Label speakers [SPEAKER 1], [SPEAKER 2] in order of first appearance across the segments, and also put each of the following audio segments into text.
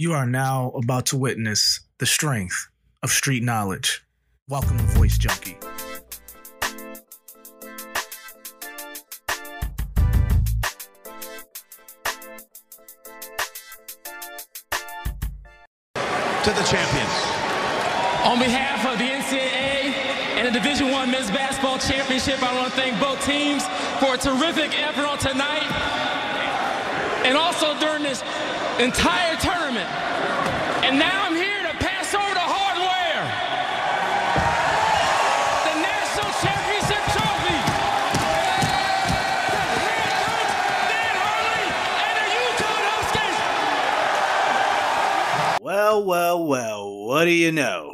[SPEAKER 1] You are now about to witness the strength of street knowledge. Welcome to Voice Junkie.
[SPEAKER 2] to the champions.
[SPEAKER 3] On behalf of the NCAA and the Division One Men's Basketball Championship, I want to thank both teams for a terrific effort on tonight, and also during this entire tournament. And now I'm here to pass over the hardware. The National Championship Trophy. The head coach, Dan Hurley, and the UConn Huskies.
[SPEAKER 4] Well, well, well, what do you know?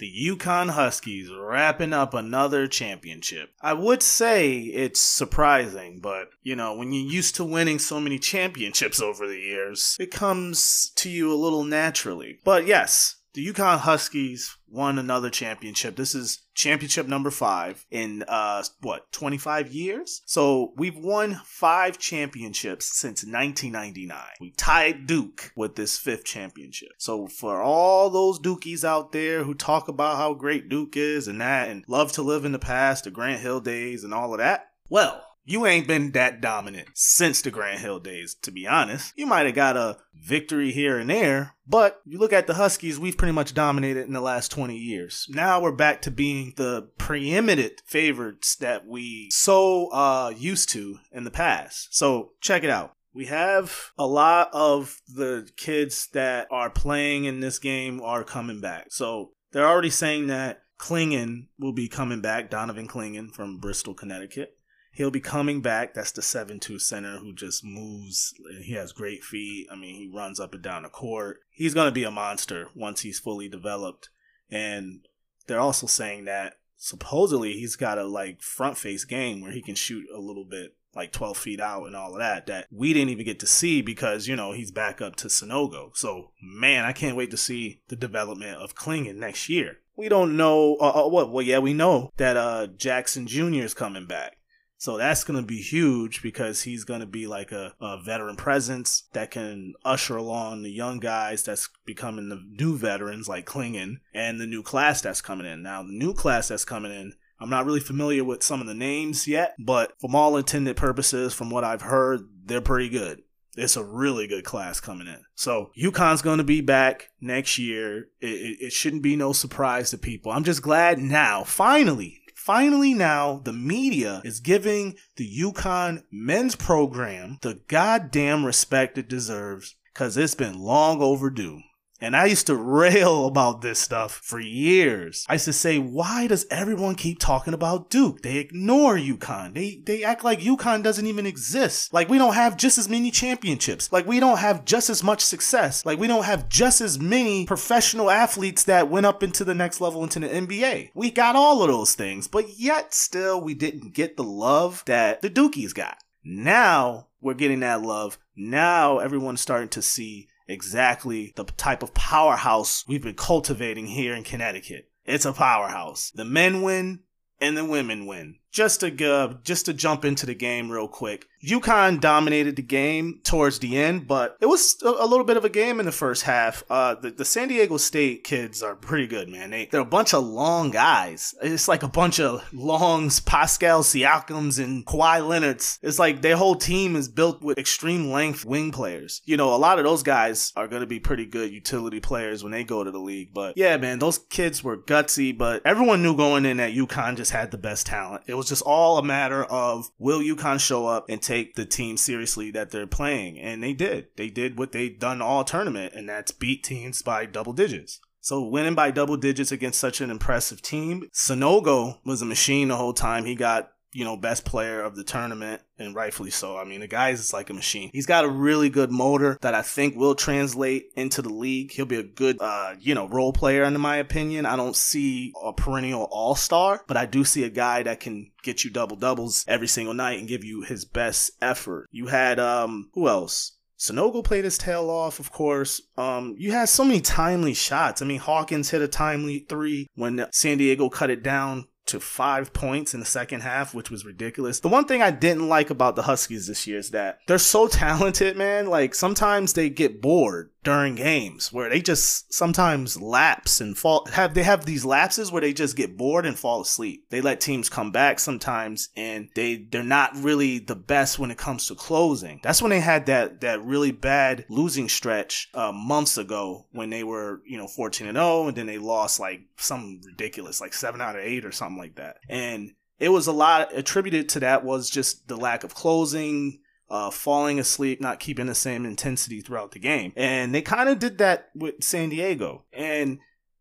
[SPEAKER 4] The UConn Huskies wrapping up another championship. I would say it's surprising, but you know, when you're used to winning so many championships over the years, it comes to you a little naturally. But yes, the UConn Huskies won another championship. This is championship number five in uh what 25 years. So we've won five championships since 1999. We tied Duke with this fifth championship. So for all those Dukies out there who talk about how great Duke is and that, and love to live in the past, the Grant Hill days, and all of that, well. You ain't been that dominant since the Grant Hill days, to be honest. You might have got a victory here and there, but you look at the Huskies, we've pretty much dominated in the last 20 years. Now we're back to being the preeminent favorites that we so uh used to in the past. So check it out. We have a lot of the kids that are playing in this game are coming back. So they're already saying that Clingan will be coming back, Donovan Clingan from Bristol, Connecticut. He'll be coming back. That's the 7-2 center who just moves. He has great feet. I mean, he runs up and down the court. He's going to be a monster once he's fully developed. And they're also saying that supposedly he's got a like front face game where he can shoot a little bit like 12 feet out and all of that that we didn't even get to see because you know he's back up to Sanogo. So man, I can't wait to see the development of Clingan next year. We don't know uh, uh, what. Well, yeah, we know that uh, Jackson Jr. is coming back. So that's going to be huge because he's going to be like a, a veteran presence that can usher along the young guys that's becoming the new veterans like Clingan and the new class that's coming in. Now, the new class that's coming in, I'm not really familiar with some of the names yet, but from all intended purposes, from what I've heard, they're pretty good. It's a really good class coming in. So UConn's going to be back next year. It, it, it shouldn't be no surprise to people. I'm just glad now, finally, Finally, now the media is giving the UConn men's program the goddamn respect it deserves because it's been long overdue. And I used to rail about this stuff for years. I used to say, why does everyone keep talking about Duke? They ignore UConn. They they act like UConn doesn't even exist. Like we don't have just as many championships. Like we don't have just as much success. Like we don't have just as many professional athletes that went up into the next level into the NBA. We got all of those things, but yet still we didn't get the love that the Dukies got. Now we're getting that love. Now everyone's starting to see exactly the type of powerhouse we've been cultivating here in Connecticut. It's a powerhouse. The men win and the women win. Just to uh, just to jump into the game real quick. UConn dominated the game towards the end, but it was a, little bit of a game in the first half. Uh, the, the San Diego State kids are pretty good, man. They they're a bunch of long guys. It's like a bunch of longs, Pascal Siakams and Kawhi Leonard's. It's like their whole team is built with extreme length wing players. You know, a lot of those guys are going to be pretty good utility players when they go to the league. But yeah, man, those kids were gutsy. But everyone knew going in that UConn just had the best talent. It was just all a matter of will UConn show up and take the team seriously that they're playing, and they did. They did what they've done all tournament, and that's beat teams by double digits. So winning by double digits against such an impressive team, Sanogo was a machine the whole time. He got you know, best player of the tournament, and rightfully so. I mean, the guy is like a machine. He's got a really good motor that I think will translate into the league. He'll be a good, uh, you know, role player, in my opinion. I don't see a perennial all star, but I do see a guy that can get you double doubles every single night and give you his best effort. You had, um, who else? Sanogo played his tail off, of course. Um, you had so many timely shots. I mean, Hawkins hit a timely three when San Diego cut it down to five points in the second half, which was ridiculous. The one thing I didn't like about the Huskies this year is that they're so talented, man. Like sometimes they get bored during games where they just sometimes lapse and fall have they have these lapses where they just get bored and fall asleep. They let teams come back sometimes and they they're not really the best when it comes to closing. That's when they had that that really bad losing stretch uh, months ago when they were, you know, 14 and 0 and then they lost like some ridiculous like 7 out of 8 or something like that. And it was a lot attributed to that was just the lack of closing, uh, falling asleep, not keeping the same intensity throughout the game. And they kind of did that with San Diego. And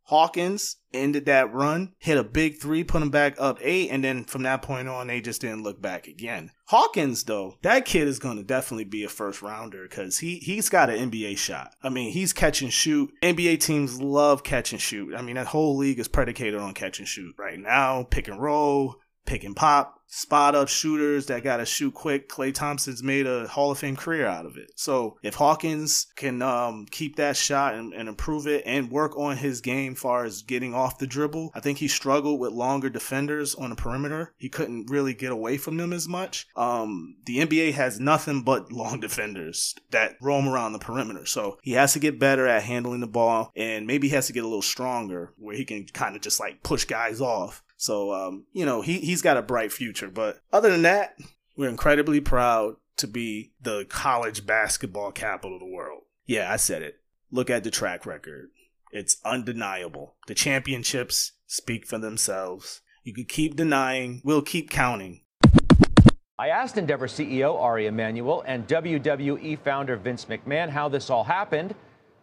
[SPEAKER 4] Hawkins ended that run, hit a big three, put them back up eight, and then from that point on, they just didn't look back again. Hawkins, though, that kid is going to definitely be a first rounder because he he's got an NBA shot. I mean, he's catch and shoot. NBA teams love catch and shoot. I mean, that whole league is predicated on catch and shoot right now. Pick and roll, pick and pop spot up shooters that got to shoot quick. Klay Thompson's made a Hall of Fame career out of it. So if Hawkins can um, keep that shot and, and, improve it and work on his game far as getting off the dribble, I think he struggled with longer defenders on the perimeter. He couldn't really get away from them as much. Um, the NBA has nothing but long defenders that roam around the perimeter. So he has to get better at handling the ball and maybe he has to get a little stronger where he can kind of just like push guys off. So, um, you know, he, he's got a bright future. But other than that, we're incredibly proud to be the college basketball capital of the world. Yeah, I said it. Look at the track record. It's undeniable. The championships speak for themselves. You could keep denying, we'll keep counting.
[SPEAKER 5] I asked Endeavor CEO Ari Emanuel and WWE founder Vince McMahon how this all happened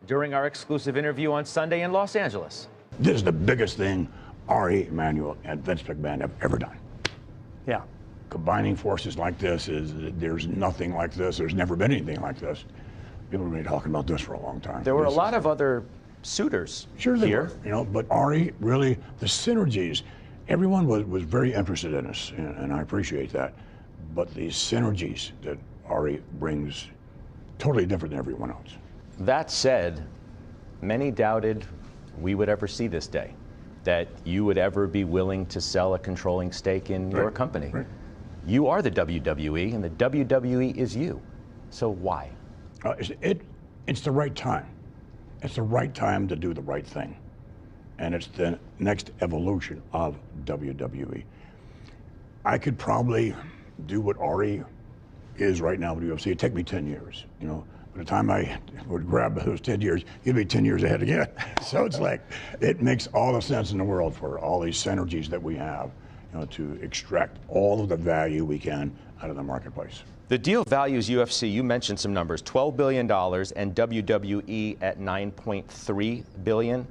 [SPEAKER 5] during our exclusive interview on Sunday in Los Angeles.
[SPEAKER 6] This is the biggest thing Ari Emanuel and Vince McMahon have ever done.
[SPEAKER 7] Yeah.
[SPEAKER 6] Combining forces like this is there's nothing like this. There's never been anything like this. People have been talking about this for a long time.
[SPEAKER 5] There were
[SPEAKER 6] this
[SPEAKER 5] a lot of other suitors
[SPEAKER 6] sure
[SPEAKER 5] here.
[SPEAKER 6] Were, you know, but Ari really the synergies. Everyone was, was very interested in us, and, and I appreciate that. But the synergies that Ari brings, totally different than everyone else.
[SPEAKER 5] That said, many doubted we would ever see this day that you would ever be willing to sell a controlling stake in right. your company. Right. You are the WWE, and the WWE is you. So why?
[SPEAKER 6] Uh, it's, it, it's the right time. It's the right time to do the right thing. And it's the next evolution of WWE. I could probably do what Ari is right now with UFC. It'd take me 10 years, you know. By the time I would grab those 10 years, you'd be 10 years ahead again. so it's like, it makes all the sense in the world for all these synergies that we have, you know, to extract all of the value we can out of the marketplace.
[SPEAKER 5] The deal values UFC, you mentioned some numbers, $12 billion and WWE at 9.3 billion.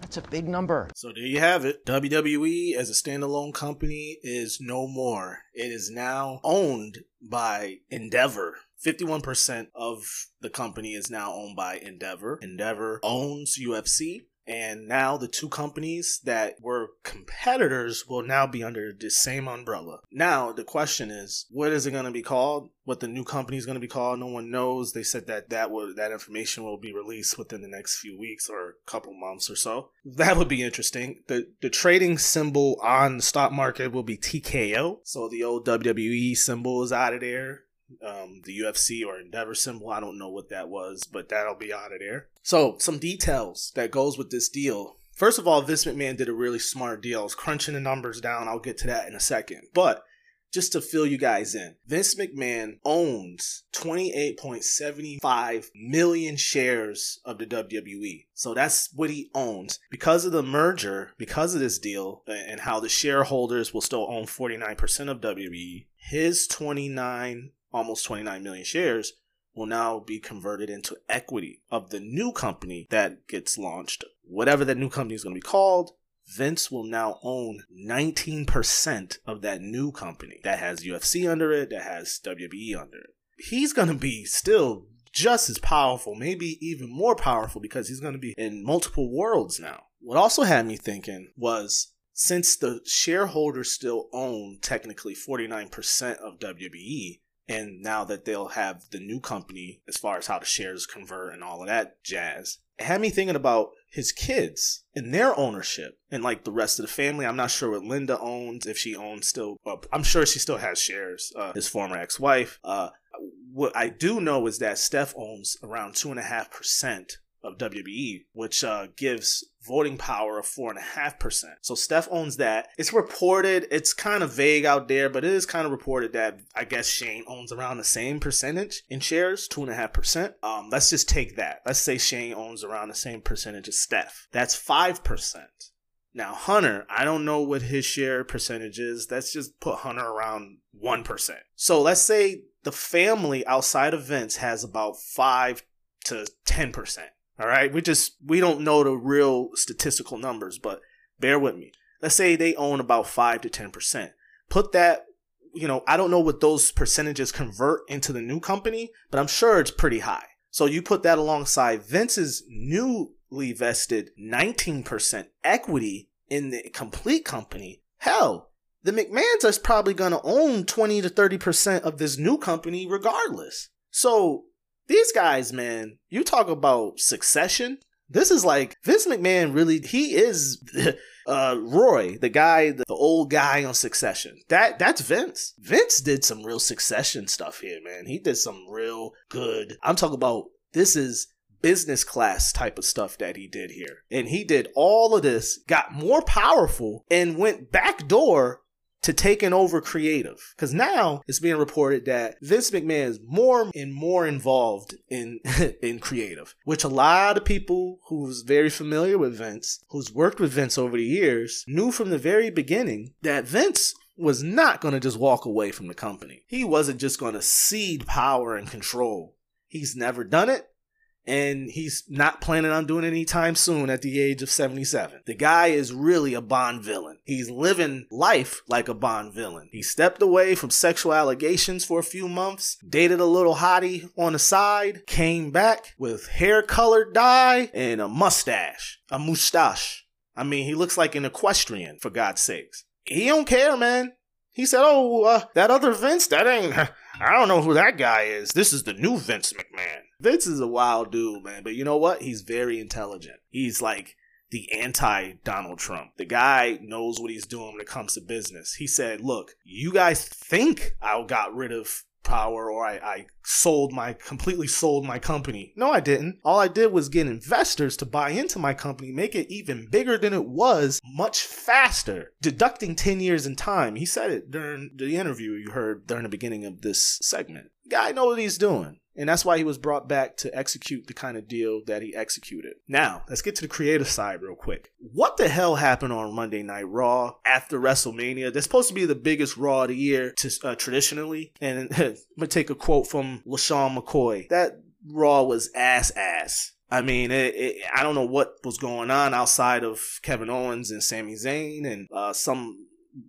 [SPEAKER 5] That's a big number.
[SPEAKER 4] So there you have it. WWE as a standalone company is no more. It is now owned by Endeavor. 51% of the company is now owned by Endeavor. Endeavor owns UFC. And now the two companies that were competitors will now be under the same umbrella. Now the question is, what is it going to be called? What the new company is going to be called? No one knows. They said that that will, that information will be released within the next few weeks or a couple months or so. That would be interesting. The the trading symbol on the stock market will be TKO. So the old WWE symbol is out of there um, the UFC or Endeavor symbol. I don't know what that was, but that'll be out of there. So, some details that goes with this deal. First of all, Vince McMahon did a really smart deal. I was crunching the numbers down. I'll get to that in a second. But just to fill you guys in, Vince McMahon owns 28.75 million shares of the WWE. So that's what he owns. Because of the merger, because of this deal, and how the shareholders will still own 49% of WWE, his 29 almost 29 million shares will now be converted into equity of the new company that gets launched. Whatever that new company is going to be called, Vince will now own 19% of that new company that has UFC under it, that has WWE under it. He's going to be still just as powerful, maybe even more powerful because he's going to be in multiple worlds now. What also had me thinking was since the shareholders still own technically 49% of WWE, and now that they'll have the new company as far as how the shares convert and all of that jazz, it had me thinking about his kids and their ownership and like the rest of the family. I'm not sure what Linda owns, if she owns still, uh, I'm sure she still has shares, uh, his former ex wife. Uh, what I do know is that Steph owns around 2.5% of WWE, which uh, gives voting power of four and a half percent. So Steph owns that. It's reported, it's kind of vague out there, but it is kind of reported that I guess Shane owns around the same percentage in shares, two and a half percent. Um, let's just take that. Let's say Shane owns around the same percentage as Steph. That's five percent. Now Hunter, I don't know what his share percentage is. Let's just put Hunter around one percent. So let's say the family outside of Vince has about five to ten percent. All right, we just we don't know the real statistical numbers, but bear with me. Let's say they own about 5 to 10%. Put that, you know, I don't know what those percentages convert into the new company, but I'm sure it's pretty high. So you put that alongside Vince's newly vested 19% equity in the complete company. Hell, the McMahons are probably going to own 20 to 30% of this new company regardless. So these guys, man, you talk about succession. This is like Vince McMahon really he is uh Roy, the guy, the, old guy on Succession. That that's Vince. Vince did some real succession stuff here, man. He did some real good. I'm talking about this is business class type of stuff that he did here. And he did all of this, got more powerful, and went backdoor to taking over creative because now it's being reported that Vince McMahon is more and more involved in in creative, which a lot of people who's very familiar with Vince, who's worked with Vince over the years, knew from the very beginning that Vince was not going to just walk away from the company. He wasn't just going to cede power and control. He's never done it and he's not planning on doing it anytime soon at the age of 77. The guy is really a Bond villain. He's living life like a Bond villain. He stepped away from sexual allegations for a few months, dated a little hottie on the side, came back with hair colored dye and a mustache. A mustache. I mean, he looks like an equestrian, for God's sakes. He don't care, man. He said, "Oh, uh, that other Vince, that ain't. I don't know who that guy is. This is the new Vince McMahon." Vince is a wild dude, man. But you know what? He's very intelligent. He's like the anti Donald Trump. The guy knows what he's doing when it comes to business. He said, "Look, you guys think I got rid of power or I, I sold my completely sold my company. No, I didn't. All I did was get investors to buy into my company, make it even bigger than it was, much faster, deducting 10 years in time. He said it during the interview you heard during the beginning of this segment. Guy know what he's doing. And that's why he was brought back to execute the kind of deal that he executed. Now, let's get to the creative side real quick. What the hell happened on Monday Night Raw after WrestleMania? That's supposed to be the biggest Raw of the year to, uh, traditionally. And I'm going to take a quote from LeSean McCoy. That Raw was ass ass. I mean, it, it, I don't know what was going on outside of Kevin Owens and Sami Zayn and uh, some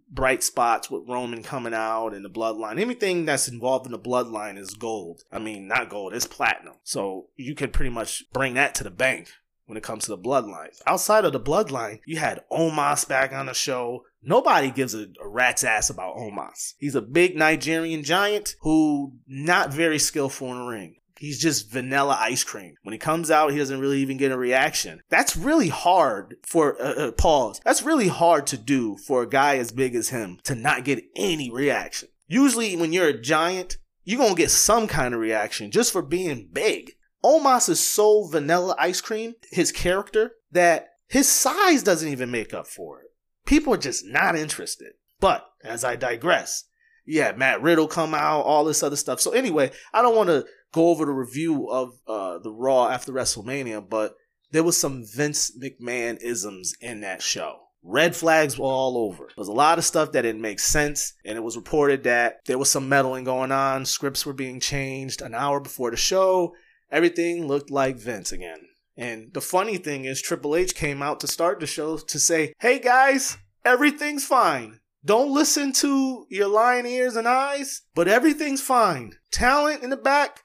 [SPEAKER 4] bright spots with Roman coming out and the bloodline. Anything that's involved in the bloodline is gold. I mean, not gold, it's platinum. So you could pretty much bring that to the bank when it comes to the bloodline. Outside of the bloodline, you had Omos back on the show. Nobody gives a, a, rat's ass about Omos. He's a big Nigerian giant who not very skillful in the ring. He's just vanilla ice cream. When he comes out, he doesn't really even get a reaction. That's really hard for, uh, uh, pause. That's really hard to do for a guy as big as him to not get any reaction. Usually, when you're a giant, you're gonna get some kind of reaction just for being big. Omos is so vanilla ice cream, his character, that his size doesn't even make up for it. People are just not interested. But as I digress, yeah, Matt Riddle come out, all this other stuff. So anyway, I don't want to go over the review of uh, the Raw after WrestleMania, but there was some Vince McMahon isms in that show. Red flags were all over. There was a lot of stuff that didn't make sense, and it was reported that there was some meddling going on. Scripts were being changed an hour before the show. Everything looked like Vince again. And the funny thing is, Triple H came out to start the show to say, hey guys, everything's fine. Don't listen to your lying ears and eyes, but everything's fine. Talent in the back,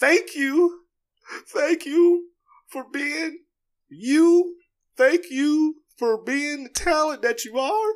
[SPEAKER 4] thank you. Thank you for being you. Thank you for being the talent that you are.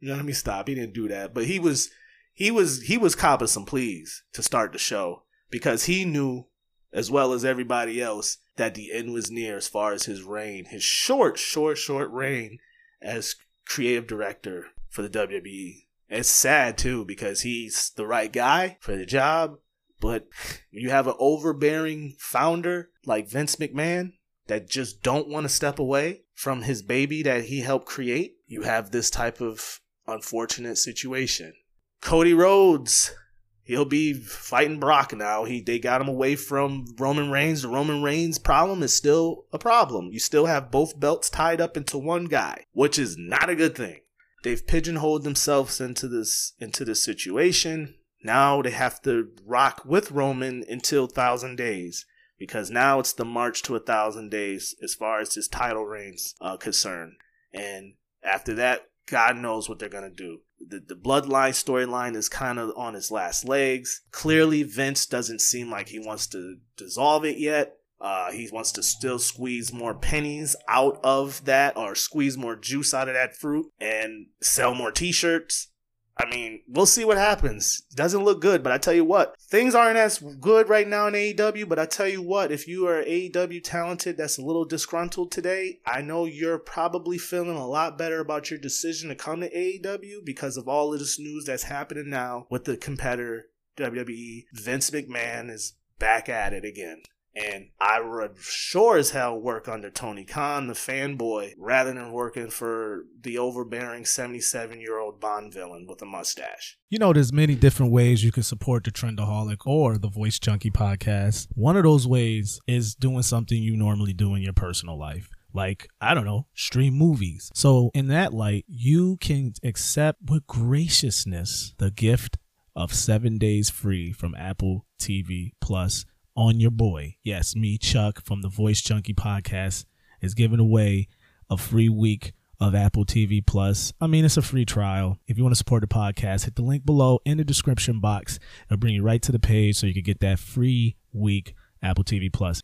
[SPEAKER 4] You know, let me stop. He didn't do that, but he was he was he was copping some pleas to start the show because he knew as well as everybody else that the end was near as far as his reign, his short, short, short reign as creative director for the WWE. It's sad too because he's the right guy for the job, But you have an overbearing founder like Vince McMahon that just don't want to step away from his baby that he helped create. You have this type of unfortunate situation. Cody Rhodes, he'll be fighting Brock now. He they got him away from Roman Reigns. The Roman Reigns problem is still a problem. You still have both belts tied up into one guy, which is not a good thing. They've pigeonholed themselves into this into this situation. Now they have to rock with Roman until thousand days because now it's the march to a thousand days as far as his title reigns uh, concerned. And after that, God knows what they're gonna do. The the bloodline storyline is kind of on its last legs. Clearly, Vince doesn't seem like he wants to dissolve it yet. Uh, he wants to still squeeze more pennies out of that, or squeeze more juice out of that fruit, and sell more T-shirts. I mean, we'll see what happens. Doesn't look good, but I tell you what, things aren't as good right now in AEW. But I tell you what, if you are AEW talented that's a little disgruntled today, I know you're probably feeling a lot better about your decision to come to AEW because of all of this news that's happening now with the competitor WWE. Vince McMahon is back at it again. And I would sure as hell work under Tony Khan, the fanboy, rather than working for the overbearing 77 year old Bond villain with a mustache.
[SPEAKER 1] You know, there's many different ways you can support the Trendaholic or the Voice Junkie podcast. One of those ways is doing something you normally do in your personal life like I don't know, stream movies. So in that light, you can accept with graciousness the gift of 7 days free from Apple TV Plus on your boy. Yes, me Chuck from the Voice Junkie podcast is giving away a free week of Apple TV Plus. I mean, it's a free trial. If you want to support the podcast, hit the link below in the description box. It'll bring you right to the page so you can get that free week Apple TV Plus.